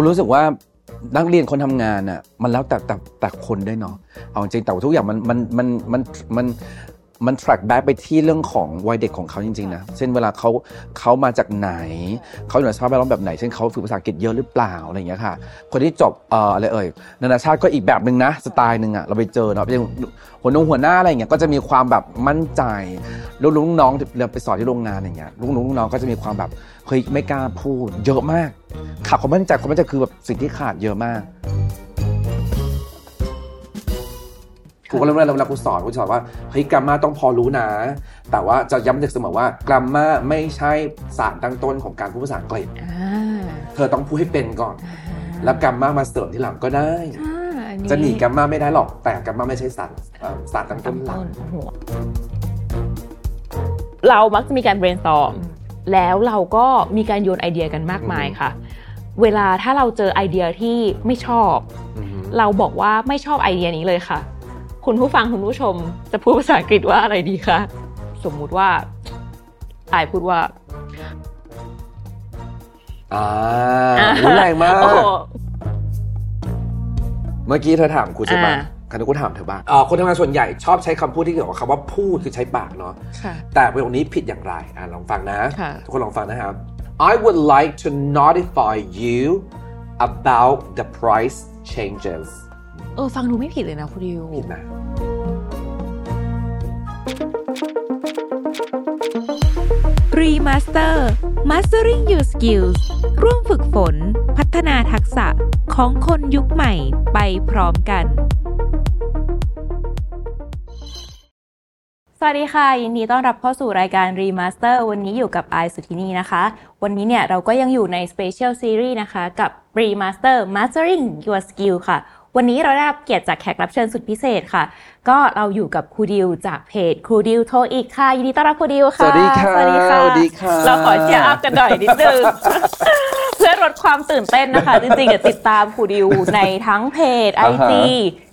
คุณรู้สึกว่านักเรียนคนทำงานอะมันแล้วแต่แต่แต่คนด้วยเนาะเอาจริงแต่ว่าทุกอย่างมันมันมันมันมัน มัน track back ไปที่เรื่องของวัยเด็กของเขาจริงๆนะเช่นเวลาเขาเขามาจากไหน เขาอยู่ในสภาพแวดล้อมแบบไหน เช่นเขาฝึกภาษาอังกฤษเยอะหรือเปล่าอะไรอย่างเงี้ยค่ะ คนที่จบเอ่ออะไรเอ่ยนานาชาติก็อีกแบบหนึ่งนะสไตล์หนึ่งอะเราไปเจอเนาะเป็นหัวน้องหัวหน้าอะไรอย่างเงี้ยก็จะมีความแบบมั่นใจลูกน้องเราไปสอนที่โรงงานอย่างเงี้ยลูกน้องลูกน้องก็จะมีความแบบเฮ้ยไม่กล้าพูดเยอะมากขาดความมั่นใจความมั่นใจคือแบบสิ่งที่ขาดเยอะมาก ครูก็เริ่มแรกเวลาครูสอนครูสอนว่าเฮ้ยกราฟมาต้องพอรู้นะ แต่ว่าจะย้ำเด็กเสมอว่ากราฟมาไม่ใช่สารตั้งต้นของการพูดภาษาอังกฤษอ่าเธอต้องพูดให้เป็นก่อน แล้วกราฟมามาเสริมที่หลังก็ได้อ่าอัจะหนีกราฟมาไม่ได้หรอก แต่กราฟมาไม่ใช่สารเอ่อสารตั้งต้นหลักต้นหัวเรามักจะมีการ brainstorm แล้วเราก็มีการโยนไอเดียกันมากมายค่ะ เวลาถ้าเราเจอไอเดียที่ไม่ชอบอือฮึเราบอกว่าไม่ชอบไอเดียนี้เลยค่ะ คุณผู้ฟังคุณผู้ชม จะพูดภาษาอังกฤษว่าอะไรดีคะ สมมุติว่าอายพูดว่าอ่ารุนแรงมากโอ้โหเมื่อกี้เธอถามครูใช่ปะอ่าคราวนี้กูถามเธอบ้างอ่าคนทำงานส่วนใหญ่ชอบใช้คำพูดที่เกี่ยวกับคำว่าพูดคือใช้ปากเนาะค่ะแต่ประโยคนี้ผิดอย่างไรอ่าลองฟังนะค่ะทุกคนลองฟังนะครับ I would like to notify you about the price changes เออ ฟังดูไม่ผิดเลยนะคุณดิวผิดนะรีมาสเตอร์ Mastering Your Skills ร่วมฝึกฝน พัฒนาทักษะของคนยุคใหม่ไปพร้อมกัน สวัสดีค่ะ ยินดีต้อนรับเข้าสู่รายการ Remaster วันนี้อยู่กับไอสุธินีนะคะ วันนี้เนี่ยเราก็ยังอยู่ใน Special Series นะคะ กับ Remaster Mastering Your Skill ค่ะ วันนี้เราได้รับเกียรติจากแขกรับเชิญสุดพิเศษค่ะ ก็เราอยู่กับครูดิวจากเพจครูดิว TOEIC ค่ะยินดีต้อนรับครูดิวค่ะ สวัสดีค่ะ สวัสดีค่ะสวัสดีค่ะ เราขอ cheer up กันหน่อยนิดนึงเพื่อลดความตื่นเต้นนะคะ จริงๆเนี่ยติดตามครูดิวในทั้งเพจอ่าฮะ IG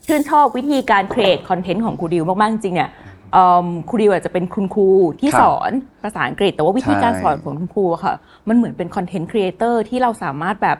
ชื่นชอบวิธีการ create content ของครูดิวมากๆจริงๆเนี่ยเอิ่มครูดิวอาจจะเป็นคุณครูที่ครับสอนภาษาอังกฤษ แต่ว่าวิธีการใช่สอนของคุณครูอะค่ะ มันเหมือนเป็น content creator ที่เราสามารถแบบ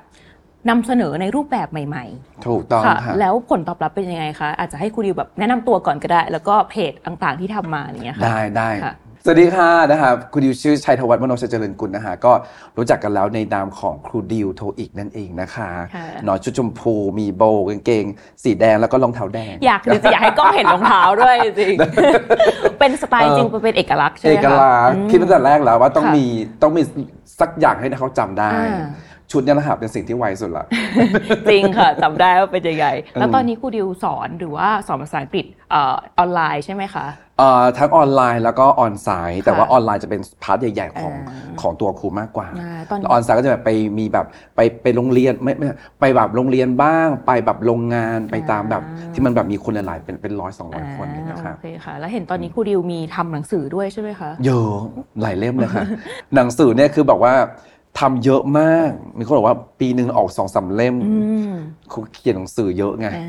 นำเสนอในรูปแบบใหม่ถูกต้องๆค่ะค่ะ แล้วผลตอบรับเป็นยังไงคะ อาจจะให้ครูดิวแบบแนะนำตัวก่อนก็ได้ แล้วก็เพจต่างๆที่ทำมาอย่างเงี้ยค่ะ ได้ได้ค่ะสวัสดีค่ะนะครับคุณดิวชื่อชัยธวัฒน์มโนชัยเจริญกุลนะคะก็รู้จักกันแล้วในนามของครูดิว TOEIC นั่นเองนะคะค่ะหนอนชุดชมพูมีโบว์กางเกง สีแดงแล้วก็รองเท้าแดง อยากจริงๆอยากให้กล้องเห็นรองเท้าด้วยจริงๆเป็นสไตล์จริงเป็นเอกลักษณ์ใช่ไหเอมคะกลักษณ์อืมคิดตั้งแต่แรกแล้วว่าต้องค่ะมีต้องมีสักอย่างให้เขาจำได้อ่า ชุดเนี้นะครับเป็นสิ่งที่ไวสุดละ จริงค่ะจำได้ว่าเป็นยังไง แล้วอืมตอนนี้ครูดิวสอนหรือว่าสอนภาษาอังกฤษเออออนไลน์ใช่ไหมคะเอ่อทั้งออนไลน์แล้วก็ onsite แต่ว่าค่ะออนไลน์จะเป็น part ใหญ่ๆของอ่าของตัวครูมากกว่าอ่าตอนนี้แล้วออนไซต์ก็จะแบบไปมีแบบไปไปโรงเรียนไม่ไม่ไปแบบโรงเรียนบ้าง ไปแบบโรงงานไปตามแบบอ่าที่มันแบบมีคนหลายๆเป็นเป็นร้อยสองร้อยคนเลยนะครับโอเคค่ะ แล้วเห็นตอนนี้ครูดิวมีทำหนังสือด้วยใช่ไหมคะเยอะหลายเล่มเลยค่ะหนังสือเนี่ยคือบอกว่า ทำเยอะมาก มีคนบอกว่าปีหนึ่งออกสองสามเล่มอืมครูเขียนหนังสือเยอะไงอ่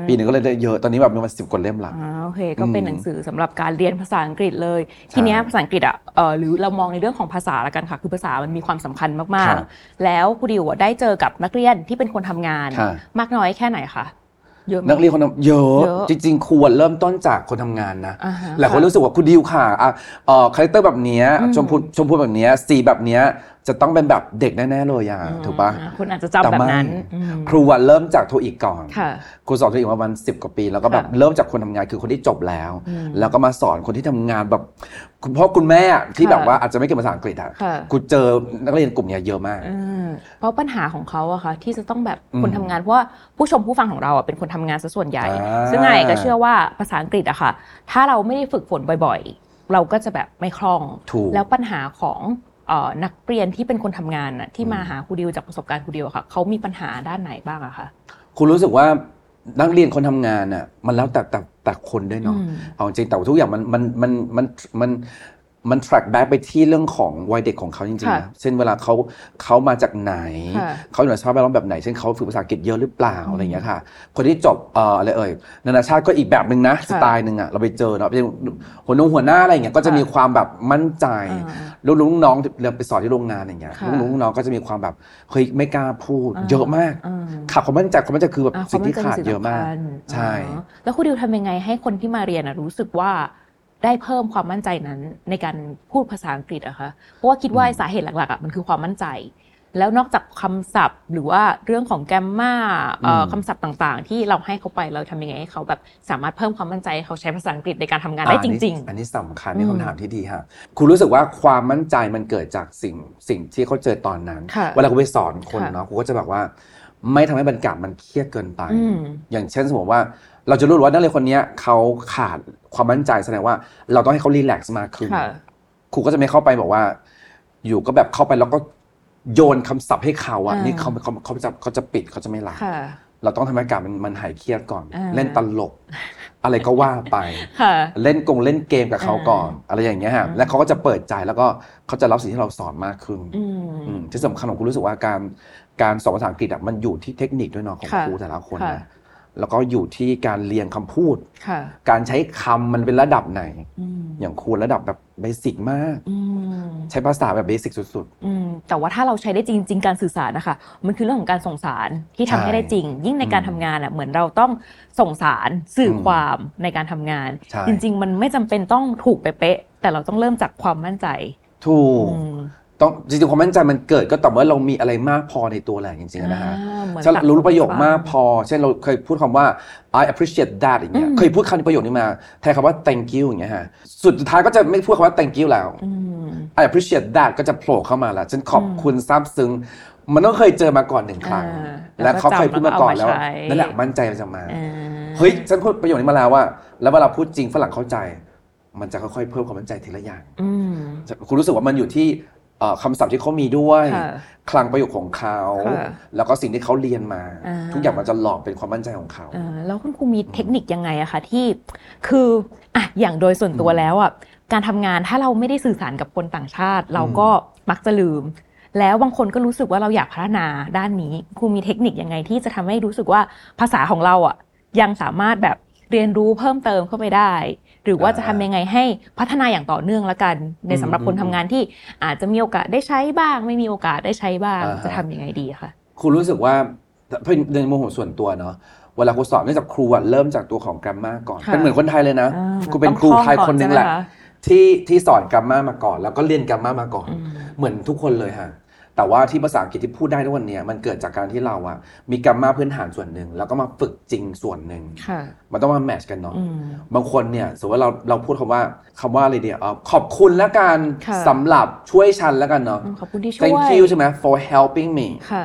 าปีหนึ่งก็เลยได้เยอะ ตอนนี้แบบมีมาสิบกว่าเล่มละอ่าโอเค ก็เป็นอืมหนังสือสำหรับการเรียนภาษาอังกฤษเลย ทีเนี้ยภาษาอังกฤษอะเออหรือเรามองในเรื่องของภาษาละกันค่ะ คือภาษามันมีความสำคัญมากครับๆแล้วครูดิวอะได้เจอกับนักเรียนที่เป็นคนทำงานค่ะมากน้อยแค่ไหนคะเยอะไหมนักเรียนคนทำเยอะเยอะจริง ๆ ควรเริ่มต้นจากคนทำงานนะอ่าฮะหลายคนค่ะรู้สึกว่าคุณดิวค่ะอะเอ่อ character แบบเนี้ยอืมชมพูชมพูแบบเนี้ยสีแบบเนี้ย จะต้องเป็นแบบเด็กแน่ๆเลยอะถูกปะอ่าคุณอาจจะจำแบบนั้นแต่ไม่อืมครูอะเริ่มจาก TOEIC ก่อนค่ะครูสอน TOEIC มาประมาณสิบกว่าปี แล้วก็แบบค่ะเริ่มจากคนทำงานคือคนที่จบแล้วอืมแล้วก็มาสอนคนที่ทำงานแบบคุณพ่อคุณแม่อะที่ค่ะแบบว่าอาจจะไม่เก่งภาษาอังกฤษอะค่ะกูเจอนักเรียนกลุ่มเนี้ยเยอะมากอืมเพราะปัญหาของเขาอะค่ะที่จะต้องแบบอืมคนทำงานเพราะว่าผู้ชมผู้ฟังของเราอะเป็นคนทำงานซะส่วนใหญ่อ่าซึ่งไงก็เชื่อว่าภาษาอังกฤษอะค่ะ ถ้าเราไม่ได้ฝึกฝนบ่อย ๆ เราก็จะแบบไม่คล่องถูกแล้วปัญหาของเอ่อ นักเรียนที่เป็นคนทำงานน่ะที่มาหาครูดิวจากประสบการณ์ครูดิวอะค่ะเขามีปัญหาด้านไหนบ้างอะคะคุณรู้สึกว่านักเรียนคนทำงานอะมันแล้วแต่แต่แต่คนด้วยเนาะอืมเอาจริงแต่ว่าทุกอย่างมันมันมันมันมัน มัน track back ไปที่เรื่องของวัยเด็กของเขาจริงๆค่ะนะเช่นเวลาเขาเขามาจากไหนค่ะเขาอยู่ในสภาพแวดล้อมแบบไหน เช่นเขาฝึกภาษาอังกฤษเยอะหรือเปล่าอะไรอย่างเงี้ยค่ะ คนที่จบเอ่ออะไรเอ่ยนานาชาติก็อีกแบบหนึ่งนะค่ะสไตล์หนึ่งอะเราไปเจอเนาะเป็นหัวหน้าหัวหน้าอะไรอย่างเงี้ยก็จะมีความแบบมั่นใจอ่าลูกลูกน้องเราไปสอนที่โรงงานอย่างเงี้ยค่ะลูกลูกน้องก็จะมีความแบบเฮ้ยไม่กล้าพูดเยอะมากอ่าขาดความมั่นใจความมั่นใจคือแบบอ่าสิ่งที่ควขาดนใจเยอะมากป็นสิ่งสำคัญใช่อ๋อแล้วคุณดิวทำยังไงให้คนที่มาเรียนอะรู้สึกว่า ได้เพิ่มความมั่นใจนั้นในการพูดภาษาอังกฤษอะคะเพราะว่าคิดว่าสาเหตุหลักๆอะมันคือความมั่นใจ แล้วนอกจากคำศัพท์ หรือว่าเรื่องของแกรมมาเอ่ออมคำศัพท์ต่างๆ ที่เราให้เขาไปเราทำยังไงให้เขาแบบสามารถเพิ่มความมั่นใจให้เขาใช้ภาษาอังกฤษในการทำงานได้จริงอันนี้สำคัญอืมนี่คำถามที่ดีฮะคุณรู้สึกว่าความมั่นใจมันเกิดจากสิ่งสิ่งที่เขาเจอตอนนั้นค่ะเวลาคุณไปสอนคนค่ะเนาะคุณก็จะแบบว่าไม่ทำให้บรรยากาศมันเครียดเกินไปอืมอย่างเช่นสมมติว่าเราจะรู้ว่านักเรียนคนเนี้ยเขาขาด ความมั่นใจแสดงว่าเราต้องให้เขารีแลกซ์มากขึ้นค่ะครูก็จะไม่เข้าไปบอกว่า อยู่ก็แบบเข้าไปแล้วก็โยนคำศัพท์ให้เขาอะอ่านี่นี่เขาเขาเขาจะเขาจะปิดเขาจะไม่รับค่ะเราต้องทำให้บรรยากาศมันมันหายเครียดก่อนอ่าเล่นตลก อะไรก็ว่าไปค่ะเล่นกงเล่นเกมกับเขาก่อน อะไรอย่างเงี้ยฮะอืมแล้วเขาก็จะเปิดใจแล้วก็เขาจะรับสิ่งที่เราสอนมากขึ้นอืมอืมที่สำคัญของคุณรู้สึกว่าการการสอนภาษาอังกฤษอะมันอยู่ที่เทคนิคด้วยเนาะของค่ะครูแต่ละคนค่ะนะ แล้วก็อยู่ที่การเรียงคำพูดค่ะการใช้คำมันเป็นระดับไหนอืมอย่างครูระดับแบบเบสิกมากอืมใช้ภาษาแบบเบสิกสุดอืมแต่ว่าถ้าเราใช้ได้จริง ๆ การสื่อสารนะคะ มันคือเรื่องของการส่งสารที่ทำให้ได้จริง ยิ่งในการอืมทำงานอะเหมือนเราต้องส่งสารสื่ออมความในการทำงานใช่จริง ๆ มันไม่จำเป็นต้องถูกเป๊ะๆแต่เราต้องเริ่มจากความมั่นใจๆถูกอืม ต้องจริงๆความมั่นใจมันเกิดก็ต่อเมื่อเรามีอะไรมากพอในตัวแหละจริงๆนะฮะอ่าเหมือนถ้ารู้ประโยคบ้างมากพอ เช่นเราเคยพูดคำว่า I appreciate that อย่างเงี้ยอืมเคยพูดคำประโยคนี้มาแทนคำว่า thank you อย่างเงี้ยฮะสุดท้ายก็จะไม่พูดคำว่า thank you แล้วอืม I appreciate that ก็จะโผล่เข้ามาแล้วฉันขอบคุณซาบซึ้งมันต้องเคยเจอมาก่อนหนึ่งครั้งอ่าและเขาเคยพูดมาก่อนแล้วแล้วก็จำแล้วก็เอามาใช้นั่นแหละมั่นใจมันจะมาอ่าเฮ้ยฉันพูดประโยคนี้มาแล้วว่า แล้วเวลาพูดจริงฝรั่งเข้าใจ มันจะค่อยๆเพิ่มความมั่นใจทีละอย่างอืมคุณรู้สึกว่ามันอยู่ที่เอ่อ คำศัพท์ที่เขามีด้วยค่ะคลังประโยคของเขาค่ะแล้วก็สิ่งที่เขาเรียนมาอ่าทุกอย่างมันจะหลอกเป็นความมั่นใจของเขาอ่าแล้วคุณครูมีเทคนิคยังไงอะคะที่คืออะอย่างโดยส่วนตัวแล้วอะการทำงานถ้าเราไม่ได้สื่อสารกับคนต่างชาติ เราก็มักจะลืม แล้วบางคนก็รู้สึกว่าเราอยากพัฒนาด้านนี้ครูมีเทคนิคยังไงที่จะทำให้รู้สึกว่าภาษาของเราอะยังสามารถแบบเรียนรู้เพิ่มเติมเข้าไปได้ หรือว่าจะทำยังไงให้พัฒนาอย่างต่อเนื่องละกัน ในสำหรับคนทำงานที่อาจจะมีโอกาสได้ใช้บ้าง ไม่มีโอกาสได้ใช้บ้างอ่าฮะจะทำยังไงดีคะคุณรู้สึกว่าในมุมของส่วนตัวเนาะเวลาครูสอนเนื่องจากครูอะเริ่มจากตัวของกร m มมาก่อนค่ะเป็นเหมือนคนไทยเลยนะอ่าครูเป็นครูไทยคนหนึ่งแหละต้องท่องก่อนใช่ไหมคะที่ที่สอนกร m มมามาก่อน แล้วก็เรียนกร m มมามาก่อนอืมเหมือนทุกคนเลยฮะ แต่ว่าที่ภาษาอังกฤษที่พูดได้ทุกวันเนี้ยมันเกิดจากการที่เราอะมีกร m มมาพื้นฐานส่วนหนึ่ง แล้วก็มาฝึกจริงส่วนหนึ่งค่ะมันต้องมาแมทชกันเนาะอืมบางคนเนี่ยสมมติว่าเราเราพูดคำว่าคำว่าอะไรเดียวขอบคุณแล้วกันค่ะสำหรับช่วยฉันแล้วกันเนาะอืมขอบคุณที่ช่วย thank you ใช่ไหม for helping me ค่ะ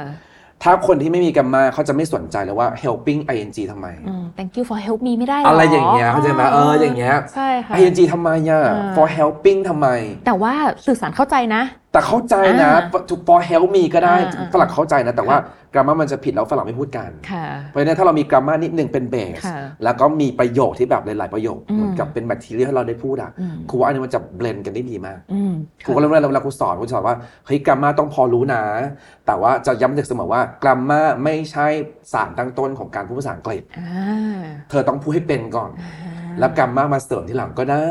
ถ้าคนที่ไม่มีกรรมาเขาจะไม่สนใจเลยว่า helping ing ทำไมอืม thank you for help me ไม่ได้หรออะอะไรอย่างเงี้ยเข้าใจไหมเอออย่างเงี้ยใช่ค่ะ ing ทำไมอะอ่า for helping ทำไม แต่ว่าสื่อสารเข้าใจนะ แต่เข้าใจนะอ่า to for help me ก็ได้อ่าฝรั่งเข้าใจนะ แต่ว่ากร m มามันจะผิดแล้วฝรั่งไม่พูดกันค่ะเพราะฉะนั้นถ้าเรามีกร m มานิดนึงเป็นเบสค่ะแล้วก็มีประโยคที่แบบหลาย ๆ ประโยคอืมเหมือนกับเป็นแมททีเรียลที่เราได้พูดอะอืมครูว่าอันนี้มันจะเบลนกันได้ดีมากอืมครูก็เริ่มเวลาเวลาครูสอนครูจะสอนว่าเฮ้ยกร m มาต้องพอรู้นะ แต่ว่าจะย้ำเด็กเสมอว่ากร m มาไม่ใช่สารตั้งต้นของการพูดภาษาอังกฤษอ่าเธอต้องพูดให้เป็นก่อน แล้วกร m มามาเสริมทีหลังก็ได้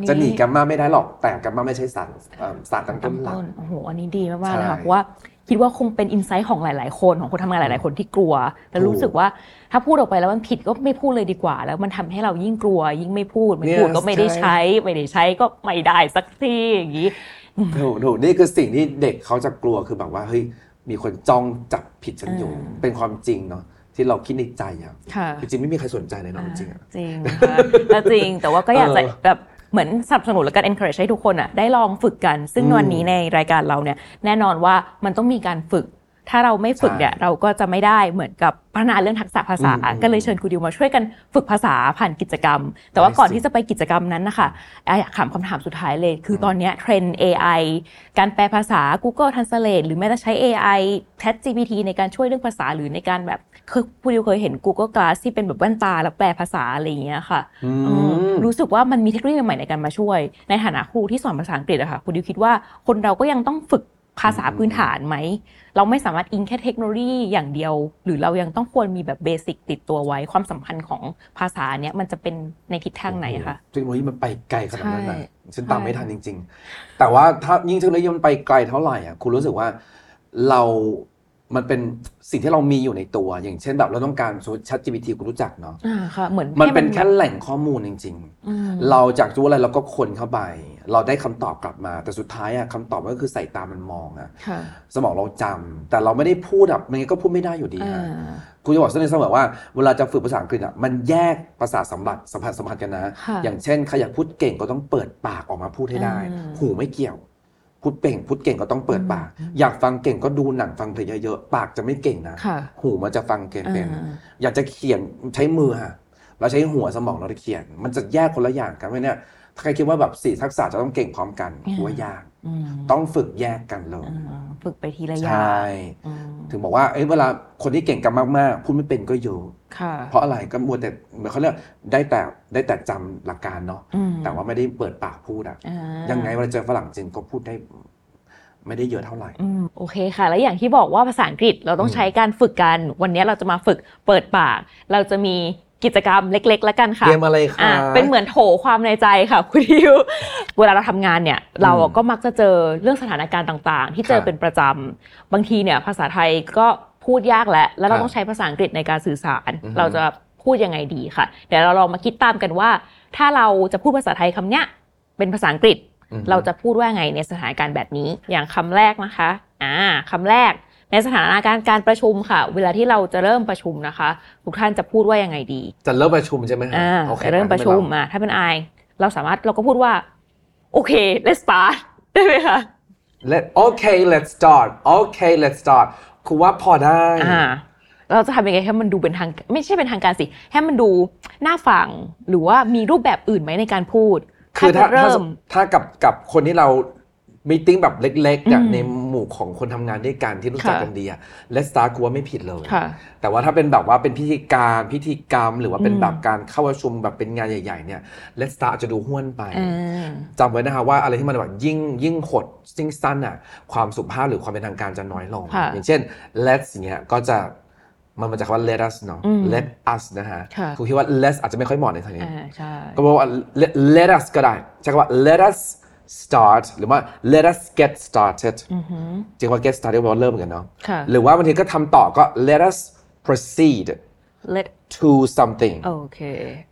อ่าอัจะหนีกร m มาไม่ได้หรอก แต่กร m มาไม่ใช่สารเอ่อสารตั้งต้ตั้นงหลักต้นโอ้โหอันนี้ดีมากๆใช่เลยค่ะเพราะว่าคิดว่าคงเป็นอินไซต์ของหลาย ๆ คนของคนทำงานหลาย ๆ คนที่กลัว แต่ถูกรู้สึกว่าถ้าพูดออกไปแล้วมันผิดก็ไม่พูดเลยดีกว่า แล้วมันทำให้เรายิ่งกลัว ยิ่งไม่พูดไม่พูด Yes ก็ไม่ได้ใช่ใช้ไม่ได้ใช้ก็ไม่ได้สักทีอย่างนี้ถูกถูกนี่คือสิ่งที่เด็กเขาจะกลัวคือแบบว่าเฮ้ยมีคนจ้องจับผิดฉันอยู่อ่าเป็นความจริงเนาะที่เราคิดในใจอะค่ะจริงๆไม่มีใครสนใจเลยเนาะจริงๆอะจริงค่ะก็จริงแต่ว่าก็อยากจะเออแบบ เหมือนสนับสนุนและกัน encourage ให้ทุกคนอะได้ลองฝึกกัน ซึ่งอืมวันนี้ในรายการเราเนี่ยแน่นอนว่ามันต้องมีการฝึก ถ้าเราไม่ฝึกใช่เนี่ยเราก็จะไม่ได้เหมือนกับพัฒนาเรื่องทักษะภาษาอืมอืมก็เลยเชิญครูดิวมาช่วยกันฝึกภาษาผ่านกิจกรรม แต่ว่า I ก่อน see ที่จะไปกิจกรรมนั้นนะคะอะอยากถามคำถามสุดท้ายเลย คือตอนเนี้ยเทรนด์ AI การแปลภาษา Google Translate หรือแม้แต่ใช้ AI Chat GPT ในการช่วยเรื่องภาษาหรือในการแบบคือครูดิวเคยเห็น Google Glass ที่เป็นแบบแว่นตาแล้วแปลภาษาอะไรอย่างเงี้ยค่ะอือืมมรู้สึกว่ามันมีเทคโนโลยีใหม่ๆในการมาช่วย ในฐานะครูที่สอนภาษาอังกฤษอะค่ะคุณดิวคิดว่าคนเราก็ยังต้องฝึก ภาษาพื้นฐานไหม เราไม่สามารถอิงแค่เทคโนโลยีอย่างเดียว หรือเรายังต้องควรมีแบบเบสิกติดตัวไว้ ความสำคัญของภาษาเนี้ยมันจะเป็นในทิศทางไหนอะคะเทคโนโลยีมันไปไกลขนาดนั้นใช่นะฉันตามใช่ไม่ทันจริง ๆ แต่ว่าถ้ายิ่งเทคโนโลยีมันไปไกลเท่าไหร่อะคุณรู้สึกว่าเรา มันเป็นสิ่งที่เรามีอยู่ในตัว อย่างเช่นแบบเราต้องการสมมติ ChatGPT คุณรู้จักเนาะอ่าค่ะเหมือนมันเป็นให้แค่แหล่งข้อมูลจริงอืมๆเราจากรู้อะไรเราก็คนเข้าไป เราได้คำตอบกลับมา แต่สุดท้ายอะคำตอบมันก็คือใส่ตามันมองอะค่ะสมองเราจำแต่เราไม่ได้พูดอะมันก็พูดไม่ได้อยู่ดีอ่าฮะคุณจะบอกเสมอว่าเวลาจะฝึกภาษาอังกฤษอะมันแยกภาษาสัมผัสสัมผัสสัมพันธ์กันนะค่ะอย่างเช่นใครอยากพูดเก่งก็ต้องเปิดปากออกมาพูดให้ได้อืมหูไม่เกี่ยว พูดเก่งพูดเก่งก็ต้องเปิดปาก อยากฟังเก่งก็ดูหนังฟังเพลงเยอะๆปากจะไม่เก่งนะค่ะหูมันจะฟังเก่งเป็นอ่าอยากจะเขียนใช้มือฮะเราใช้หัวสมองเราจะเขียน มันจะแยกคนละอย่างกันเพราะเนี่ยถ้าใครคิดว่าแบบสี่ทักษะจะต้องเก่งพร้อมกันอืมถือว่ายากอืม ต้องฝึกแยกกันเลยอ่าฝึกไปทีละอใชย่าง่อืมถึงบอกว่าเอ้ยเวลาคนที่เก่งกันมากๆพูดไม่เป็นก็เยอะค่ะเพราะอะไรก็มัวแต่เหมือนเขาเรียกได้แต่ได้แต่จำหลักการเนาะอืมแต่ว่าไม่ได้เปิดปากพูดอะอ่ายังไงเวลาเจอฝรั่งจริงก็พูดได้ไม่ได้เยอะเท่าไหร่อืมโอเคค่ะ แล้วอย่างที่บอกว่าภาษาอังกฤษเราต้องใช้การฝึกกัน วันนี้เราจะมาฝึกเปิดปาก เราจะมี กิจกรรมเล็กๆ แล้วกันค่ะเกมอะไรคะอ่าเป็นเหมือนโถความในใจค่ะคุณดิวเวลาเราทำงานเนี่ยเราก็มักจะเจอเรื่องสถานการณ์ต่างๆ ที่เจอค่ะเป็นประจำบางทีเนี่ยภาษาไทยก็พูดยากแล้วแล้วเราค่ะต้องใช้ภาษาอังกฤษในการสื่อสารอือฮึเราจะพูดยังไงดีค่ะ เดี๋ยวเราลองมาคิดตามกันว่า ถ้าเราจะพูดภาษาไทยคำเนี้ยเป็นภาษาอังกฤษอือฮึเราจะพูดว่าไงในสถานการณ์แบบนี้ อย่างคำแรกนะคะ อ่าคำแรก ในสถานการณ์การประชุมค่ะ เวลาที่เราจะเริ่มประชุมนะคะทุกท่านจะพูดว่ายังไงดี จะเริ่มประชุมใช่ไหมฮะอ่าโอคจะเริ่มประชุมงั้นอ่าถ้าเป็นไอเราสามารถเราก็พูดว่าโอเค let's start ได้ไหมคะเรา Let okay let's start okay let's start คือว่าพอได้อ่าเราจะทำยังไงให้มันดูเป็นทางไม่ใช่เป็นทางการสิให้มันดูน่าฟังหรือว่ามีรูปแบบอื่นไหมในการพูดคือถ้าจะเริ่ถ้ามถ้ากับกับคนที่เรา มีติ้งแบบเล็กๆเนี่ยอืมในหมู่ของคนทำงานด้วยกันที่รู้จักค่ะกันดีอะ Let's start กูว่าไม่ผิดเลยค่ะแต่ว่าถ้าเป็นแบบว่าเป็นพิธีการพิธีกรรม หรือว่าเป็นอืมแบบการเข้าประชุมแบบเป็นงานใหญ่ ๆ เนี่ย Let's start อาจจะดูห้วนไปอ่าจำไว้นะคะว่าอะไรที่มันแบบยิ่งยิ่งหดยิ่งสั้นอะความสุภาพหรือความเป็นทางการจะน้อยลงค่ะอย่างเช่น let's อย่างเงี้ยก็จะมันมาจากคำว่า let us เนาะอืม let us นะฮะค่ะคุณคิดว่า let's อาจจะไม่ค่อยเหมาะในทางนี้อ่าใช่ก็บอกว่า let, let us ก็ได้ใช้คำว่า let us start หรือว่า let us get started จริงว่า get started แปลว่าเริ่มเหมือนกันเนาะค่ะหรือว่าบางทีก็ทำต่อก็ let us proceed let to something โอเค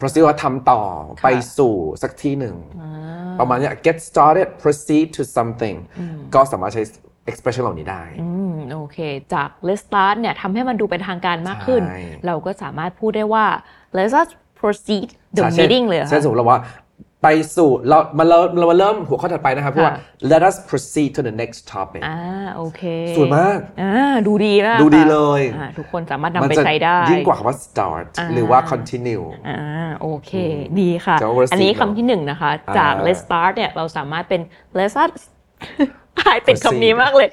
proceed ว่าทำต่อไปสู่สักที่หนึ่ง ประมาณเนี้ย get started proceed to something ก็สามารถใช้ expression เหล่านี้ได้ อืม โอเค จาก let's start เนี่ยทำให้มันดูเป็นทางการมากขึ้นใช่เราก็สามารถพูดได้ว่า let's just proceed the ใช่ช่น meeting เลยเหรอเช่นค่ะสมมติเราว่า ไปสู่เรามาเราเรามาเริ่มหัวข้อถัดไปนะครับเพราะว่าค่ะ let us proceed to the next topic อ่าโอเคสวยมากอ่าดูดีนะดูดีค่ะเลยอ่าทุกคนสามารถมันำไปจะใช้ได้ ยิ่งกว่าคำว่า start อ่าหรือว่า continue อ่าโอเค ดีค่ะจะ oversee อันนี้เนอะคำที่หนึ่งนะคะ จากอ่า let's start เนี่ยเราสามารถเป็น let's us หายติด Proceed คำนี้มากเลย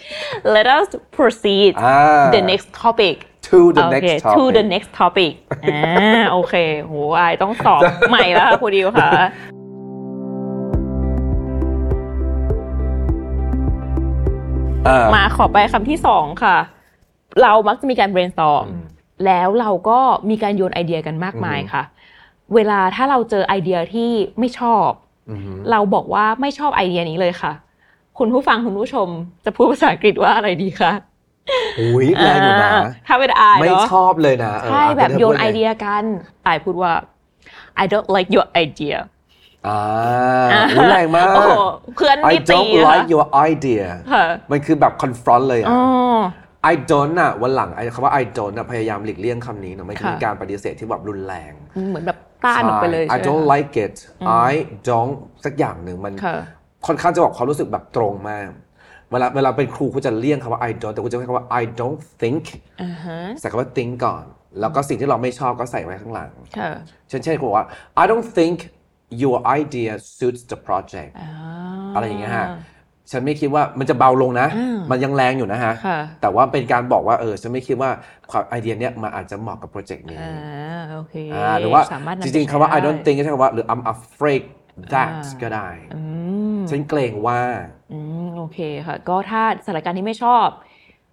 let us proceed อ่า the next topic to the โอเค next to topic the next topic อ่าโอเคโหอายต้องสอบใหม่แล้วค่ะครูดิวค่ะ มาขอไปคำที่สองค่ะ เรามักจะมีการ brainstorm แล้วเราก็มีการโยนไอเดียกันมากมายค่ะ เวลาถ้าเราเจอไอเดียที่ไม่ชอบ เราบอกว่าไม่ชอบไอเดียนี้เลยค่ะ คุณผู้ฟังคุณผู้ชมจะพูดภาษาอังกฤษว่าอะไรดีคะอุ้ยแรงอยู่นะอ่าถ้าเป็นอายไม่เนาะชอบเลยนะเออใช่อาแบบธโยนพูลไอเดียกันอายพูดว่า I don't like your idea อ่าอุ้ยแรงมากโอ้โหเพื่อน I นี่ตี don't อะ like your idea ค่ะมันคือแบบ confront เลยอะอ๋อ I don't อะวันหลังไอ้คำว่า I don't อะพยายามหลีกเลี่ยงคำนี้เนอะไม่ใช่ค่ะมีการปฏิเสธที่แบบรุนแรง เหมือนแบบต้านออกไปเลยใช่ใช่ I ไหม don't คะ like it I don't สักอย่างหนึ่งมันค่ะค่อนข้างจะบอกความรู้สึกแบบตรงมากเวเวลาเวลาเป็นครูคุณจะเลี่ยงคำว่า I don't แต่คุณจะใช้คำว่า I don't think อ่าฮะใส่คำว่า think ก่อน แล้วก็สิ่งที่เราไม่ชอบก็ใส่ไว้ข้างหลังค่ะเช่นเช่นครูบอกว่า I don't think your idea suits the project อ่าอะไรอย่างเงี้ยฮะฉันไม่คิดว่ามันจะเบาลงนะ มันยังแรงอยู่นะฮะค่ะแต่ว่าเป็นการบอกว่าเออฉันไม่คิดว่าความไอเดียเนี้ยมันอาจจะเหมาะกับโปรเจกต์นี้อ่าโอเคอ่าหรือว่าสมถนำไปจริงๆคำว่า I ใช้ don't ได้ think ก็ใช่คำว่าหรือ I'm afraid that ก็ได้อืมฉันเกรงว่าอืมโอเคค่ะ ก็ถ้าสถานการณ์ที่ไม่ชอบ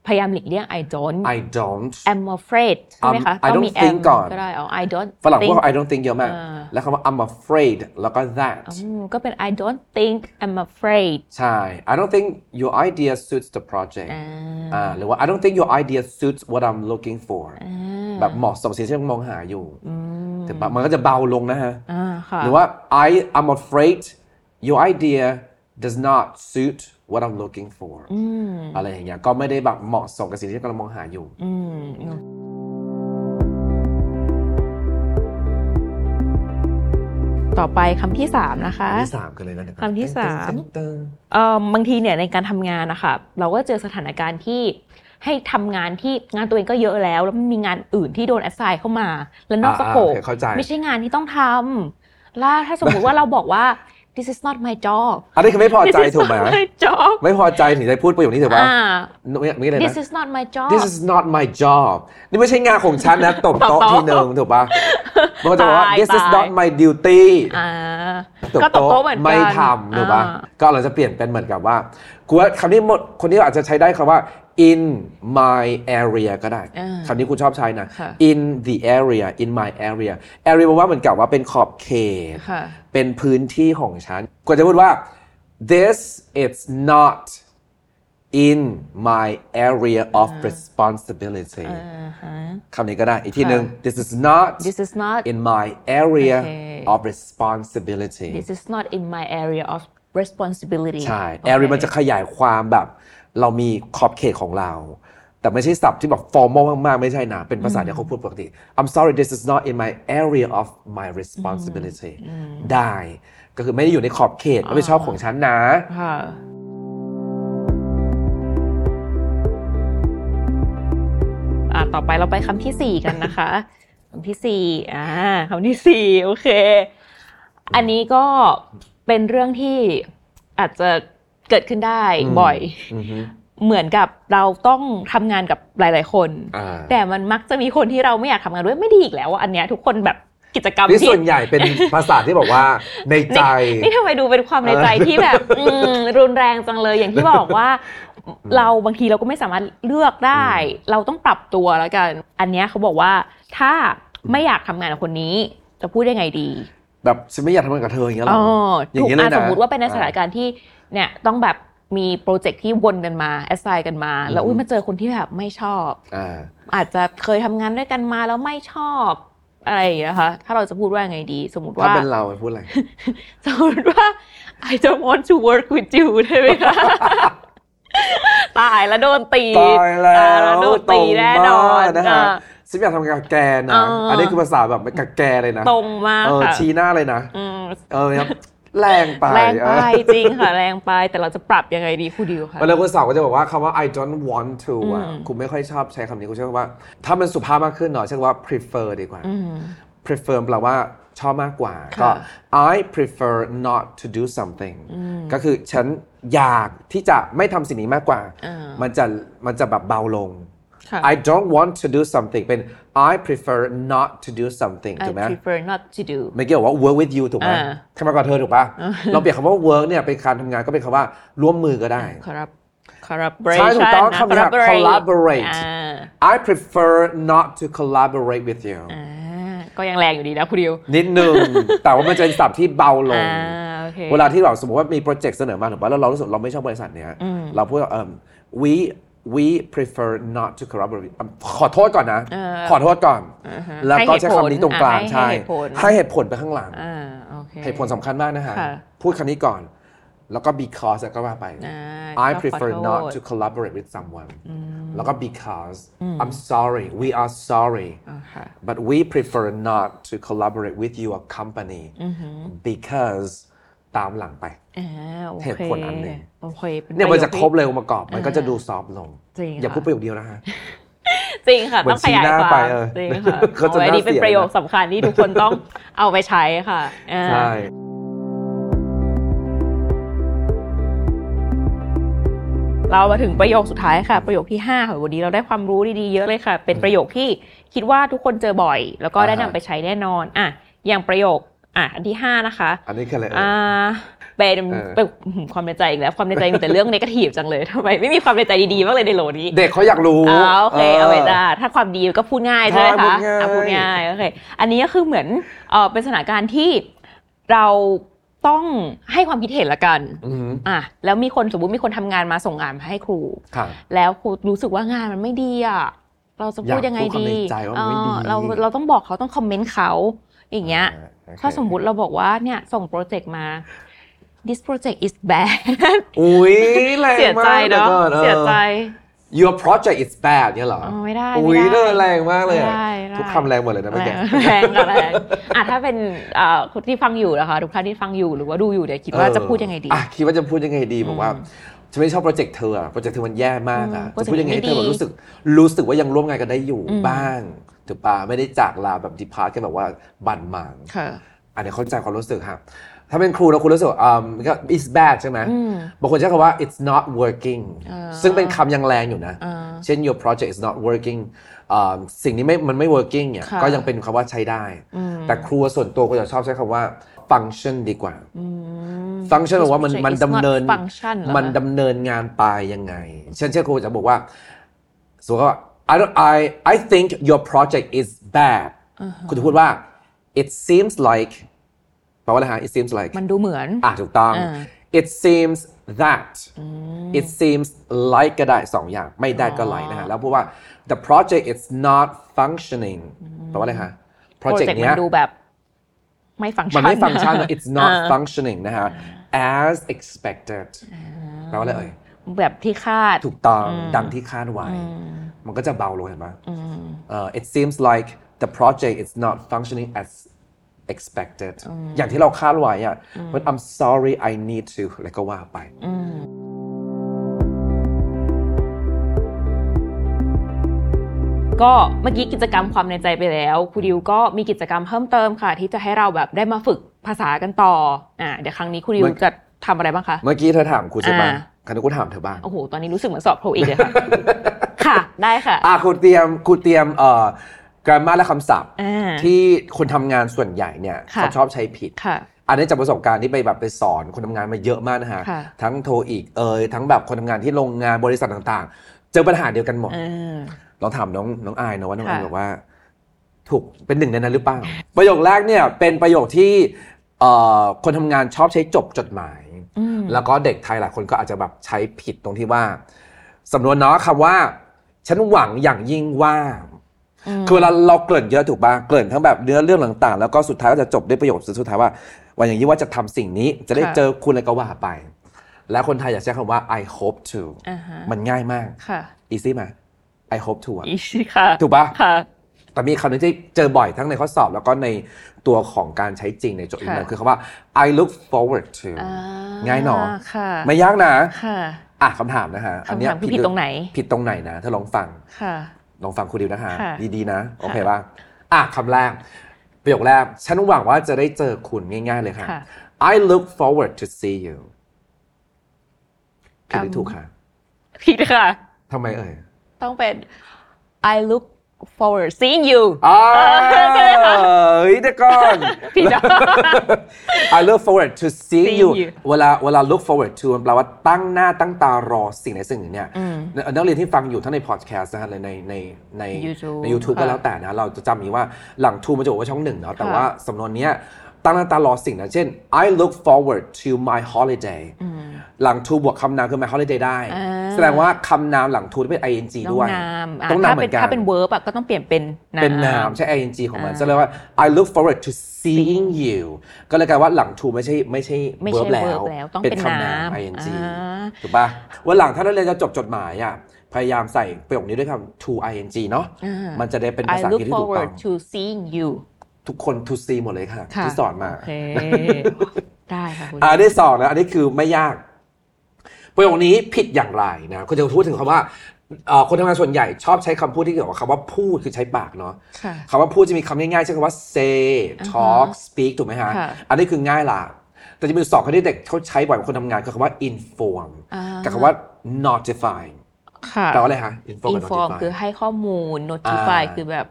พยายามหลีกเลี่ยง I don't I don't am afraid ใช่ไหมคะ Um, I ต้องมี don't think am ก่อนก็ได้อ๋อ I don't ฝรั่งพว think ก I don't think เยอะมาก แล้วคำว่า I'm afraid แล้วก็ that อืมก็เป็น I don't think I'm afraid ใช่ I don't think your idea suits the project อ่าอ่าหรือว่า I don't think your idea suits what I'm looking for แบบเหมาะสมสิ่งที่มองหาอยู่แต่ปะมันก็จะเบาลงนะฮะอ่าค่ะหรือว่า I am afraid your idea does not suit what I'm looking for อะไรอย่างเงี้ยก็ไม่ได้แบบเหมาะสมกับสิ่งที่กำลังมองหาอยู่อืมต่อไปคำที่สามนะคะที่สามกันเลยนะเดี๋ยวก่อนคำที่สามตึ้งตึ้งเอ่อบางทีเนี่ยในการทำงานนะคะเราก็เจอสถานการณ์ที่ให้ทำงานที่งานตัวเองก็เยอะแล้ว แล้วมันมีงานอื่นที่โดนแอสไซน์เข้ามา แล้วนอกสโคปอ่าๆเข้าใจไม่ใช่งานที่ต้องทำแล้วถ้าสมมุติว่าเราบอกว่า this is not my job อันนี้คือไม่พอใจ this is ถูกไหม not my job ไม่พอใจถึงจะพูดประโยคนี้ถูกปะอ่าไม่ไม่เลยนะ this is not my job This is not my job นี่ไม่ใช่งานของฉันนะตบโต๊ะตบโต๊ะทีหนึ่งถูกปะมันก็จะบอกว่าตาย This is ตาย not my duty อ่าตบก็ตบโต๊ะเหมือนกันไม่ทำถูกปะอ่าก็เราจะเปลี่ยนเป็นเหมือนกับว่ากูว่าคำนี้หมดคนที่อาจจะใช้ได้คำว่า in my area ก็ได้อ่าคำนี้คุณชอบใช้นะค่ะ in the area in my area area แปลว่าเหมือนกับว่าเป็นขอบเขตค่ะเป็นพื้นที่ของฉันกูจะพูดว่า this is not in my area of responsibility อ่าฮะคำนี้ก็ได้ อีกทีหนึ่ง this is not this is not in my area Okay. of responsibility this is not in my area of responsibility ใช่โอเค area มันจะขยายความแบบ เรามีขอบเขตของเรา แต่ไม่ใช่ศัพท์ที่แบบ formal มากๆ ไม่ใช่นะ เป็นภาษาที่เขาพูดปกติ I'm sorry this is not in my area of my responsibility ได้ ก็คือไม่ได้อยู่ในขอบเขตรับผิดชอบของฉันนะค่ะอะต่อไปเราไปคำที่สี่กันนะคะคำที่สี่อ่าคำที่สี่โอเค อันนี้ก็เป็นเรื่องที่อาจจะ เกิดขึ้นได้บ่อย เหมือนกับเราต้องทำงานกับหลาย ๆ คนอ่าแต่มันมักจะมีคนที่เราไม่อยากทำงานด้วยไม่ดีอีกแล้วอะอันเนี้ยทุกคนแบบกิจกรรมนี่ที่ส่วนใหญ่เป็นภาษาที่บอกว่าในใจ นี่นี่ทำไมดูเป็นความในใจที่แบบอืมรุนแรงจังเลยอย่างที่บอกว่า เราบางทีเราก็ไม่สามารถเลือกได้ เราต้องปรับตัวแล้วกัน อันเนี้ยเขาบอกว่าถ้าไม่อยากทำงานกับคนนี้ จะพูดยังไงดี แบบฉันไม่อยากทำงานกับเธออย่างเงี้ยหรอ๋อออย่าถูงกเงี้ยเลยอะนะสมมติว่าเป็นในสถานการณ์ที่ เนี่ยต้องแบบมีโปรเจกต์ที่วนกันมาแอสไซน์กันมา แล้วอุ้ยมาเจอคนที่แบบไม่ชอบอ่าอาจจะเคยทำงานด้วยกันมาแล้วไม่ชอบอะไรอย่างเงี้ยค่ะถ้าเราจะพูดว่าไงดี สมมติถ้าว่า เป็นเราพูดอะไร สมมติว่า I don't want to work with you ได้ไหมคะ ตายแล้วโดนตีตายแล้อ่าวโดนตีแน่นอนตรงมากนะฮะอ่าฉันอยากทำงานกับแกนะอ่าอันนี้คือภาษาแบบกับแกเลยนะตรงมากเออค่ะชี้หน้าเลยนะ อืม เออครับ แรงไปแรงไปเออจริงค่ะ แรงไปแต่เราจะปรับยังไงดีครูดิวค่ะเวลาคุณสาวก็จะบอกว่าคำว่า I don't want to อะคุณไม่ค่อยชอบใช้คำนี้คุณใช้คำว่า ถ้ามันสุภาพมากขึ้นหน่อยใช้คำว่า prefer ดีกว่า prefer แปลว่าชอบมากกว่าค่ะก็ I prefer not to do something ก็คือฉันอยากที่จะไม่ทำสิ่งนี้มากกว่า มันจะมันจะแบบเบาลงค่ะ I don't want to do something เป็น I prefer not to do something I ถูกไหม prefer not to do ไม่เกี่ยวว่า work with you ถูกไหมอ่าทำงานกับเธอถูกปะเราเปลี่ยนคำว่า work เนี่ยเป็นการทำงานก็เป็นคำว่าร่วมมือก็ได้ corrupt ใช่ collaboration ถูกต้องนะคำนี้ collaborate อ่า I prefer not to collaborate with you อ่าก็ยังแรงอยู่ดีนะครูดิว นิดนึง แต่ว่ามันจะเป็นศัพท์ที่เบาลงอ่าโอเคเวลาที่เราสมมติว่ามีโปรเจกต์เสนอมาถูกปะแล้วเรารู้สึกเราไม่ชอบบริษัทเนี้ยเราพูดว่าเออ we we prefer not to collaborate อ่ะขอโทษก่อนนะ เออ ขอโทษก่อน แล้วก็ใช้คำนี้ตรงกลาง ให้เหตุผล ใช่ อ่ะให้เหตุผล ให้เหตุผลไปข้างหลัง อ่าโอเค เหตุผลสำคัญมากนะฮะ ค่ะ พูดคำนี้ก่อน แล้วก็ because แล้วก็ว่าไป อ่า I ก็ขอ prefer โทษ not to collaborate with someone แล้วก็ because I'm sorry we are sorry อ่าค่ะ but we prefer not to collaborate with your company because ตามหลังไปอ่าโอเคเหตุผลอันหนึ่งโอเคป็เนี่ยมันจะปโครบเลยองค์ประกอบมันก็จะอ่าดูซอฟต์ลงจริงอย่าค่ะพูดประโยคเดียวนะฮะจริงค่ะเหมือนต้องขยายชี้หน้าควาไปมเออจริงค่ะเขาจะโอ้ยอันนี้น่าเสียเป็นประโยคนะสำคัญที่ทุกคนต้องเอาไปใช้ค่ะอ่าใช่เรามาถึงประโยคสุดท้ายค่ะ ประโยคที่5ค่ะวันนี้เราได้ความรู้ดีๆเยอะเลยค่ะ เป็นประโยคที่คิดว่าทุกคนเจอบ่อย แล้วก็ได้นำไปใช้แน่นอนอะอย่างประโยค อะอันที่5นะคะ อันนี้คืออะไรเอ่อ่ายเป็นเออเป็นความในใจอีกแล้วความในใจมีแต่เรื่องนกาทีฟจังเลยทำไมไม่มีความในใจดีๆบ้างเลยในโหลนี้ เด็กเขาอยากรู้อ่าโอเคเอาไว้ได้ถ้าความดีก็พูดง่ายใช่ไหมใช่พูคะดง่ายอะพูดง่ายโอเคอันนี้ก็คือเหมือนเออเป็นสถานการณ์ที่เราต้องให้ความคิดเห็นละกันอือหืออะแล้วมีคนสมมติมีคนทำงานมาส่งงานมาให้ครูค่ะแล้วครูรู้สึกว่างานมันไม่ดีอะเราจะพูดยังไงอยากพูดความดีในใจว่ามันไม่ดีเออเราเราต้องบอกเขาต้องคอมเมนต์เขา อย่างเงี้ยโอเคถ้าสมมุติเราบอกว่าเนี่ยส่งโปรเจกต์มา this project is bad อุ้ยแรงเสียใจมากเนาะดี๋วก่อออเสียใจ your project is bad เนี่ยเหรออ๋อไม่ได้อุ้ยไม่เนได้อแรงมากเลยอะไม่ได้ไม่ได้ทุกคำแรงหมดเลยนะเมื่อกี้แรงกับแรงอะถ้าเป็นเอ่อคนที่ฟังอยู่นะคะทุกท่านที่ฟังอยู่หรือว่าดูอยู่เนี่ยคิดว่าจะพูดยังไงดีอะคิดว่าจะพูดยังไงดีบอกว่าฉันไม่ชอบโปรเจกต์เธออะโปรเจกต์เธอมันแย่มากอะอืมจะพูดยังไงให้เธอโปรเจกต์ไม่ดีแบบรู้สึกรู้สึกว่ายังร่วมงานกันได้อยู่อืมบ้าง ถูกปะไม่ได้จากลาแบบ depart กันแบบว่าบาดหมางค่ะอันนี้เข้าใจความรู้สึกครับถ้าเป็นครูแล้วคุณรู้สึกว่าอืมก็ it's bad ใช่ไหมอืมบางคนใช้คำว่า it's not working อ่าซึ่งเป็นคำยังแรงอยู่นะอ่าเช่น your project is not working อ่าสิ่งนี้ไม่มันไม่ working เนี่ยค่ะก็ยังเป็นคำว่าใช้ได้อืมแต่ครูส่วนตัวก็จะชอบใช้คำว่า function ดีกว่าอืม function แปลว่ามัน This มัน project is ดำเนิน not function เหรอคะมันดำเนินงานไปยังไง เช่นเช่นครูจะบอกว่าสมมติว่า I don't I I think your project is bad คุณจะพูดว่า it seems like แปลว่าอะไรฮะ it seems like มันดูเหมือน อะถูกต้องอ่า it seems that it seems like ก็ได้สองอย่าง ไม่ได้ก็ like นะฮะ แล้วพูดว่า the project is not functioning แปลว่าอะไรฮะโปรเจ project กต์เนี้มัยนดูแบบ ไม่ฟังก์ชัน มันไม่ฟังก์ชัน it's not อ่า functioning นะฮะ as expected แปลว่าอะไรเอ่ย แบบที่คาด ถูกต้อง ดังที่คาดไว้ มันก็จะเบาลงเห็นไหมเอ่อ it seems like the project is not functioning as expected อย่างที่เราคาดไว้อะมัน I'm sorry I need to แล้วก็ว่าไปก็เมื่อกี้กิจกรรมความในใจไปแล้วครูดิวก็มีกิจกรรมเพิ่มเติมค่ะ ที่จะให้เราแบบได้มาฝึกภาษากันต่ออ่าเดี๋ยวครั้งนี้ครูดิวมันจะทำอะไรบ้างคะ เมื่อกี้เธอถามครูใช่ปะอ่าคราวนี้กูถามเธอบ้าง โอ้โห ตอนนี้รู้สึกเหมือนสอบโทอีกเลยค่ะ ค่ะ ได้ค่ะ อะครูเตรียมครูเตรียมเอ่อ grammar และคำศัพท์ อ่า ที่คนทำงานส่วนใหญ่เนี่ยค่ะ เขาชอบใช้ผิด ค่ะ อันนี้จากประสบการณ์ที่ไปแบบไปสอนคนทำงานมาเยอะมากนะฮะ ค่ะ ทั้งโทอีกเอยทั้งแบบคนทำงานที่โรงงานบริษัทต่างๆ เจอปัญหาเดียวกันหมด เออ ลองถามน้องน้องอายนะว่าน้องอายค่ะ บอกว่า ถูกเป็นหนึ่งในนั้นหรือเปล่า ประโยคแรกเนี่ยเป็นประโยคที่เอ่อคนทำงานชอบใช้จบจดหมาย อืม แล้วก็เด็กไทยหลายคนก็อาจจะแบบใช้ผิดตรงที่ว่าสำนวนเนาะคำว่า ฉันหวังอย่างยิ่งว่า คือเวลาเราเกริ่นเยอะถูกป่ะเกริ่นทั้งแบบเนื้อเรื่องต่างๆ แล้วก็สุดท้ายก็จะจบด้วยประโยคสุดท้ายว่าวันอย่างยิ่งว่าจะทำสิ่งนี้ จะได้ค่ะเจอคุณอะไรก็ว่าไป แล้วคนไทยอยากใช้คำว่า I hope to อ่าฮะมันง่ายมากค่ะ easy ไหม I hope to อะอีค่ะถูกปะค่ะแต่มีคำหนึงที่เจอบ่อยทั้งในข้อสอบ แล้วก็ในตัวของการใช้จริงในโจทย์อีเมลค่ะคือคำว่า I look forward to อ่ง่ายหนอค่ะไม่ยากนะค่ะ อะคำถามนะฮะอันเนี้ยคำถามคือผิดตรงไหน ผิดตรงไหนนะถ้าลองฟังค่ะลองฟังครูดิวนะฮะค่ะดีๆนะโอเคป่ะอะคำแรกประโยคแรกฉันหวังว่าจะได้เจอคุณง่าย ๆ เลยค่ะค่ะ I look forward to see you ผิดหรือถูกค่ะผิดค่ะทำไมเอ่ยต้องเป็น I look forward seeing you อ้าวเฮ้ยเดี๋ยวก่อนผิดเหรอ I look forward to see Seeing you you เวลาเวลา look forward to มันแปลว่าตั้งหน้าตั้งตารอสิ่งใดสิ่งหนึ่งเนี่ยนักเรียนที่ฟังอยู่ทั้งในพอดแคสต์นะฮะเลยในในใน YouTube ใน YouTube ค่ะก็แล้วแต่นะ เราจะจำอย่างนี้ว่าหลังทูมันจะบอกว่าช่องหนึ่งเนาะแต่ค่ะว่าสำนวนเนี้ยตั้งหน้าตารอสิ่งนั้นเช่น I look forward to my holiday หลังทูบวกคำนามคือ my holiday ได้อ่า แสดงว่าคำนามหลังทูต้องเป็น ing ต้องด้วยนามอะต้องนามถ้าเหมืเป็อนนกันถ้าเป็น verb อะก็ต้องเปลี่ยนเป็นนามเป็นนามใช้ ing ของมันอ่าจะเรียกว่า I look forward to seeing you ก็เลยกลายว่าหลัง to ไม่ใช่ไม่ใช่ไม่ใช่ verb แล้ว verb แล้วต้องเป็นเป็นคำนามนาม ing อ่าถูกปะวันหลังถ้านักเรียนจะจบจดหมายอะพยายามใส่ประโยคนี้ด้วยคำ to ing เนาะอ่ามันจะได้เป็นภา I ษาอัง look กฤษที่ถูกต้อง forward to seeing you ทุกคน to see หมดเลยค่ะค่ะที่สอนมาโอเคได้ค่ะคุณอันที่สองนะอันนี้คือไม่ยาก ประโยคนี้ผิดอย่างไรนะคุณจะพูดถึงคำว่าเอ่อคนทำงานส่วนใหญ่ชอบใช้คำพูดที่เกี่ยวกับคำว่าพูดคือใช้ปากเนาะค่ะคำว่าพูดจะมีคำง่ายๆเช่นคำว่า say อ่าฮะ talk speak ถูกไหมฮะค่ะอันนี้คือง่ายละแต่จะมีสองคำที่เด็กเขาใช้บ่อยกับคนทำงานคือคำว่า inform อ่ากับคำว่า notify ค่ะแปลว่าอะไรฮะ inform กับ inform notify คือให้ข้อมูล notify อ่าคือแบบ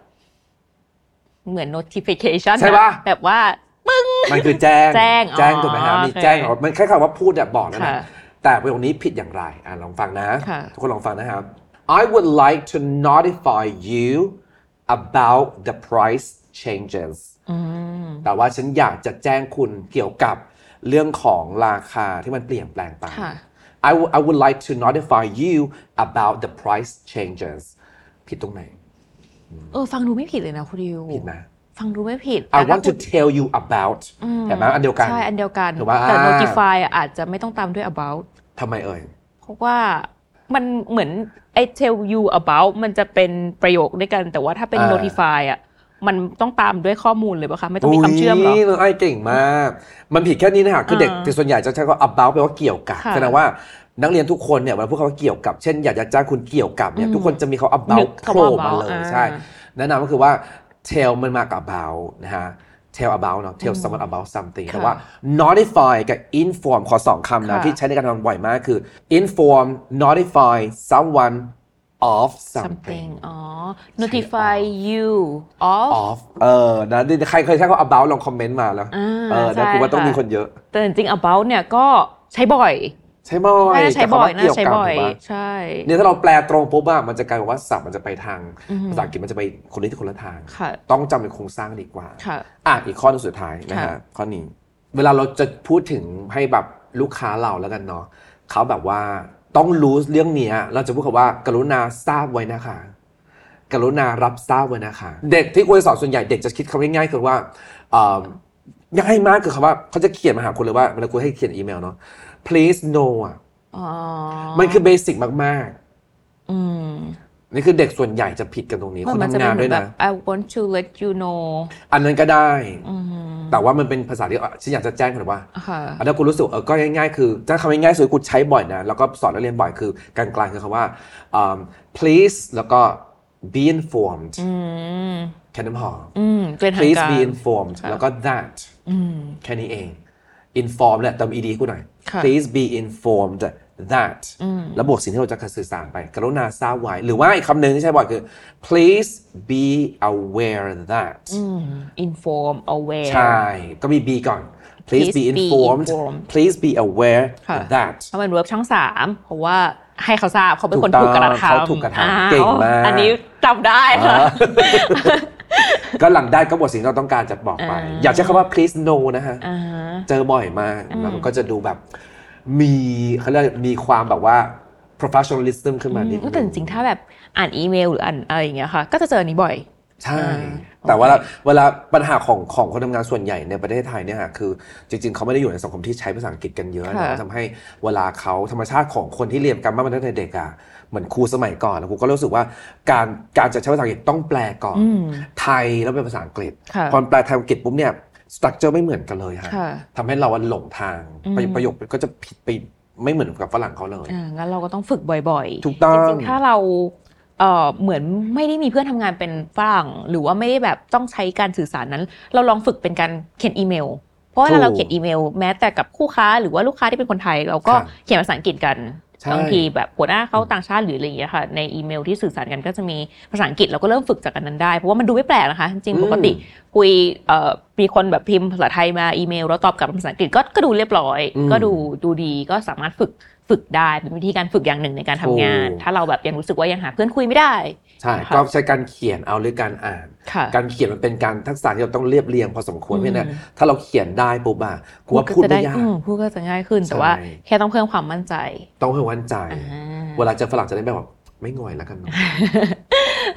เหมือน notification ใช่ปะแบบว่ามันคือแจ้ง แจ้งแจ้งอ๋อถูกไหมฮะมีโอเคแจ้งเหรอมันแค่คำว่าพูดแบบบอกนั่นแหละค่ะ แต่ประโยคนี้ผิดอย่างไรอะลองฟังนะค่ะทุกคนลองฟังนะครับ I would like to notify you about the price changes แต่ว่าฉันอยากจะแจ้งคุณเกี่ยวกับเรื่องของราคาที่มันเปลี่ยนแปลงไปค่ะ I would I would like to notify you about the price changes ผิดตรงไหน เออ ฟังดูไม่ผิดเลยนะคุณดิวผิดไหม ฟังดูไม่ผิด I แต่ถ้า want to คุณ tell you about เห็นไหมอันเดียวกัน ใช่ อันเดียวกันถูกปะแต่อ่า notify อะอาจจะไม่ต้องตามด้วย about ทำไมเอ่ย เพราะว่ามันเหมือนไอ้ tell you about มันจะเป็นประโยคด้วยกัน แต่ว่าถ้าเป็นอ่า notify อะมันต้องตามด้วยข้อมูลเลยปะคะ ไม่ต้องมีคำเชื่อมหรอยน้องไอ้เก่งมาก มันผิดแค่นี้นะฮะคือเด็กอ่าแต่ส่วนใหญ่จะใช้คำว่า about แปลว่าเกี่ยวกับค่ะแสดงว่านักเรียนทุกคนเนี่ยเวลาพูดคำว่าเกี่ยวกับ เช่น อยากจะจ้างคุณเกี่ยวกับเนี่ยทุกคนจะมีคำว่านึ about กโผคำว่าล่มา about เลยอ่าใช่แนะนำก็คือว่า tell มันมากับ about นะฮะ tell about เนาะ tell someone about something แต่ว่า notify กับ inform ขอสองคำนะค่ะที่ใช้ในการทำบ่อยมากคือ inform notify someone of something something อ๋อ notify you of of เออนะนี่ใครเคยใช้คำว่า about ลองคอมเมนต์มาแล้วอ่าเออใช่นะกูว่าต้องค่ะมีคนเยอะ แต่จริงๆ about เนี่ยก็ใช้บ่อย ใช่บ่อยน่าจะใช้บ่อยน่าแต่จะใช้คำว่าบ่อยเกี่วกับถูกปะใช่เนี่ยถ้าเราแปลตรงปุ๊บอะมันจะกลายเป็นว่าศัพท์มันจะไปทางภาษาอังกฤษมันจะไปคนละที่คนละทางค่ะต้องจำเป็นโครงสร้างดีกว่าค่ะอะอีกข้อหนึงสุดท้ายนะค่ะฮะข้อนี้ เวลาเราจะพูดถึงให้แบบลูกค้าเราแล้วกันเนาะเขาแบบว่าต้องรู้เรื่องเนี้ยเราจะพูดคำว่า กรุณาทราบไว้นะคะ กรุณารับทราบไว้นะคะ เด็กที่คุยสอนส่วนใหญ่เด็กจะคิดคำง่ายๆคือว่าเอ่อง่ายมากคือคำว่าเขาจะเขียนมาหาคุณเลยว่าเวลาคุณให้เขียนอีเมลเนาะ please know อะอ๋อมันคือเบสิกมากอืมๆนี่คือเด็กส่วนใหญ่จะผิดกันตรงนี้คนมัจะทำงานเป็ด้วยแบนะบ I want to let you know อันนั้นก็ได้อืมแต่ว่ามันเป็นภาษาที่เอ่อฉันอยากจะแจ้งคุณว่าค่ะอันนั้นคุณรู้สึกเออก็ง่ายๆ คือถ้าคำง่ายๆสุดคุณใช้บ่อยนะ แล้วก็สอนนักเรียนบ่อยคือกลางๆคือคำว่าอืม please แล้วก็ be informed อืมแค่นั้นพออืมเป็นทาง please การ be informed ค่ะแล้วก็ that อืมแค่นี้เอง inform เนี่ยเติม ed กูหน่อยค่ะ please be informed that แล้วบวกสิ่งที่เราจะสื่อสารไป กรุณาทราบไว้ หรือว่าอีกคำหนึ่งที่ใช้บ่อยคือ please be aware that อืม inform aware ใช่ ก็มี be ก่อน please Please be be informed informed please be aware ค่ะ that เพราะมันเวิร์บช่องสามเพราะว่า ให้เขาทราบเขาเป็นคนถูถูกกต้กองระทำเขาถูกกระทำอ้วเก่งมากอันนี้จำได้ค่ะก็หลังได้ก็บทสิ่งที่เราต้องการจะบอกไปอ่าอย่าใช้คำว่า please no นะฮะอ่าเจอบ่อยมากแล้วมันก็จะดูแบบมีเขาเรียกมีความแบบว่า professionalism ขึ้นมานิดนึงแต่จริงๆถ้าแบบอ่านอีเมลหรืออ่านอะไรอย่างเงี้ยค่ะ ก็จะเจออันนี้บ่อย ใช่อ่าแต่ว่าเวลาปัญหาของของคนทำงานส่วนใหญ่ในประเทศไทยเนี่ยฮะคือจริง ๆ เขาไม่ได้อยู่ในสังคมที่ใช้ภาษาอังกฤษกันเยอะค่ะนะทำให้เวลาเขาธรรมชาติของคนที่เรียนกันมาตั้งแต่เด็กอะเหมือนครูสมัยก่อนนะครูก็รู้สึกว่าการการจะใช้ภาษาอังกฤษต้องแปลก่อนอืมไทยแล้วเป็นภาษาอังกฤษค่ะพอแปลไทยอังกฤษปุ๊บเนี่ยสตรัคเจอร์ไม่เหมือนกันเลยฮะค่ะทำให้เราอะหลงทางอืมประประโยคก็จะผิดไปไม่เหมือนกับฝรั่งเขาเลยอ่างั้นเราก็ต้องฝึกบ่อยๆ ถูกต้องจริงๆถ้าเรา เอ่อเหมือนไม่ได้มีเพื่อนทำงานเป็นฝรั่ง หรือว่าไม่ได้แบบต้องใช้การสื่อสารนั้น เราลองฝึกเป็นการเขียนอีเมล เพราะว่าถูกถ้าเราเขียนอีเมล แม้แต่กับคู่ค้าหรือว่าลูกค้าที่เป็นคนไทย เราก็ครับเขียนภาษาอังกฤษกันใช่บางทีแบบหัวหน้าเขาต่างชาติหรืออะไรอย่างเงี้ยค่ะในอีเมลที่สื่อสารกันก็จะมีภาษาอังกฤษเราก็เริ่มฝึกจากกันนั้นได้ เพราะว่ามันดูไม่แปลกนะคะ จริงๆปกติคุยเอ่อมีคนแบบพิมพ์ภาษาไทยมาอีเมลแล้วตอบกลับเป็นภาษาอังกฤษก็ก็ดูเรียบร้อยอืมก็ดูดูดีก็สามารถฝึก ฝึกได้เป็นวิธีการฝึกอย่างหนึ่งในการทำงานถูกถ้าเราแบบยังรู้สึกว่ายังหาเพื่อนคุยไม่ได้ใช่ค่ะก็ใช้การเขียนเอาหรือการอ่านค่ะการเขียนมันเป็นการทักษะที่เราต้องเรียบเรียงพอสมควรอืมเพราะฉะนั้นถ้าเราเขียนได้ปุ๊บอะกูว่าพูดจะไม่ได้ยากอืมพูดก็จะง่ายขึ้นแต่ว่าใช่แค่ต้องเพิ่มความมั่นใจ ต้องเพิ่มมั่นใจอ่าเวลาเจอฝรั่งจะได้แบบไม่ง่อยแล้วกันเนอะ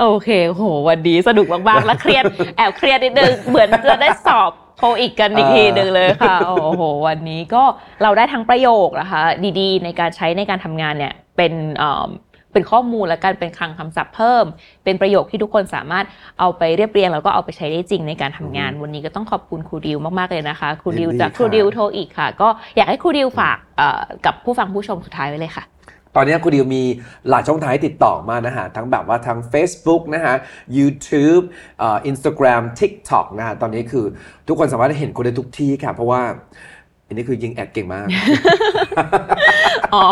โอเคโหวันนี้สนุกมากๆ และเครียดแอบเครียดนิดนึงเหมือนจะได้สอบ โทอีกกันอีกทีหนึ่งเลยค่ะ โอ้โห วันนี้ก็เราได้ทั้งประโยคนะคะ ดีๆ ในการใช้ในการทำงานเนี่ยเป็นเอิ่มเป็นข้อมูลและการเป็นคลังคำศัพท์เพิ่ม เป็นประโยคที่ทุกคนสามารถเอาไปเรียบเรียง แล้วก็เอาไปใช้ได้จริงในการทำงาน วันนี้ก็ต้องขอบคุณครูดิวมาก ๆ เลยนะคะ ครูดิวยินดีจากครูค่ะดิวโทรอีกค่ะ ก็อยากให้ครูดิวฝากเอ่อกับผู้ฟังผู้ชมสุดท้ายไว้เลยค่ะ ตอนนี้คุณดิวมีหลายช่องทางให้ติดต่อมานะฮะ ทั้งแบบว่าทั้ง Facebook นะฮะ YouTube อ่อ Instagram TikTok นะฮะ ตอนนี้คือทุกคนสามารถเห็นคุณได้ทุกที่ค่ะ เพราะว่า อันนี้คือยิงแอดเก่งมาก อ๋อ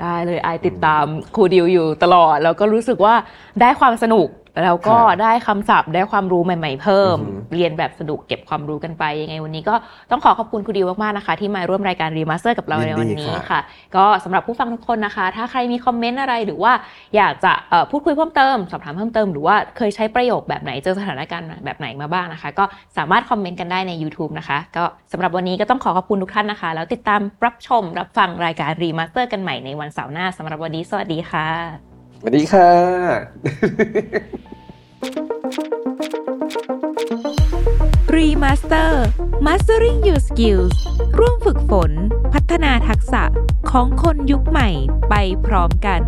ได้เลยไอติดตามครูดิวอยู่ตลอด แล้วก็รู้สึกว่าได้ความสนุก แล้วก็ครับได้คำศัพท์ได้ความรู้ใหม่ ๆ เพิ่มอือหือเรียนแบบสนุกเก็บความรู้กันไปยังไงวันนี้ก็ต้องขอขอบคุณครูดิวมากๆนะคะ ที่มาร่วมรายการ Remaster กับเราในวันนี้ค่ะ ก็สำหรับผู้ฟังทุกคนนะคะ ถ้าใครมีคอมเมนต์อะไรหรือว่าอยากจะเอ่อพูดคุยเพิ่มเติมสอบถามเพิ่มเติมหรือว่าเคยใช้ประโยคแบบไหนเจอสถานการณ์แบบไหนมาบ้างนะคะ ก็สามารถคอมเมนต์กันได้ใน YouTube นะคะก็สำหรับวันนี้ก็ต้องขอขอบคุณทุกท่านนะคะ แล้วติดตามรับชมรับฟังรายการ Remaster กันใหม่ในวันเสาร์หน้าสำหรับวันนี้สวัสดีค่ะส วัสดีค่ะ Remaster Mastering Your Skills ร่วมฝึกฝน พัฒนาทักษะของคนยุคใหม่ไปพร้อมกัน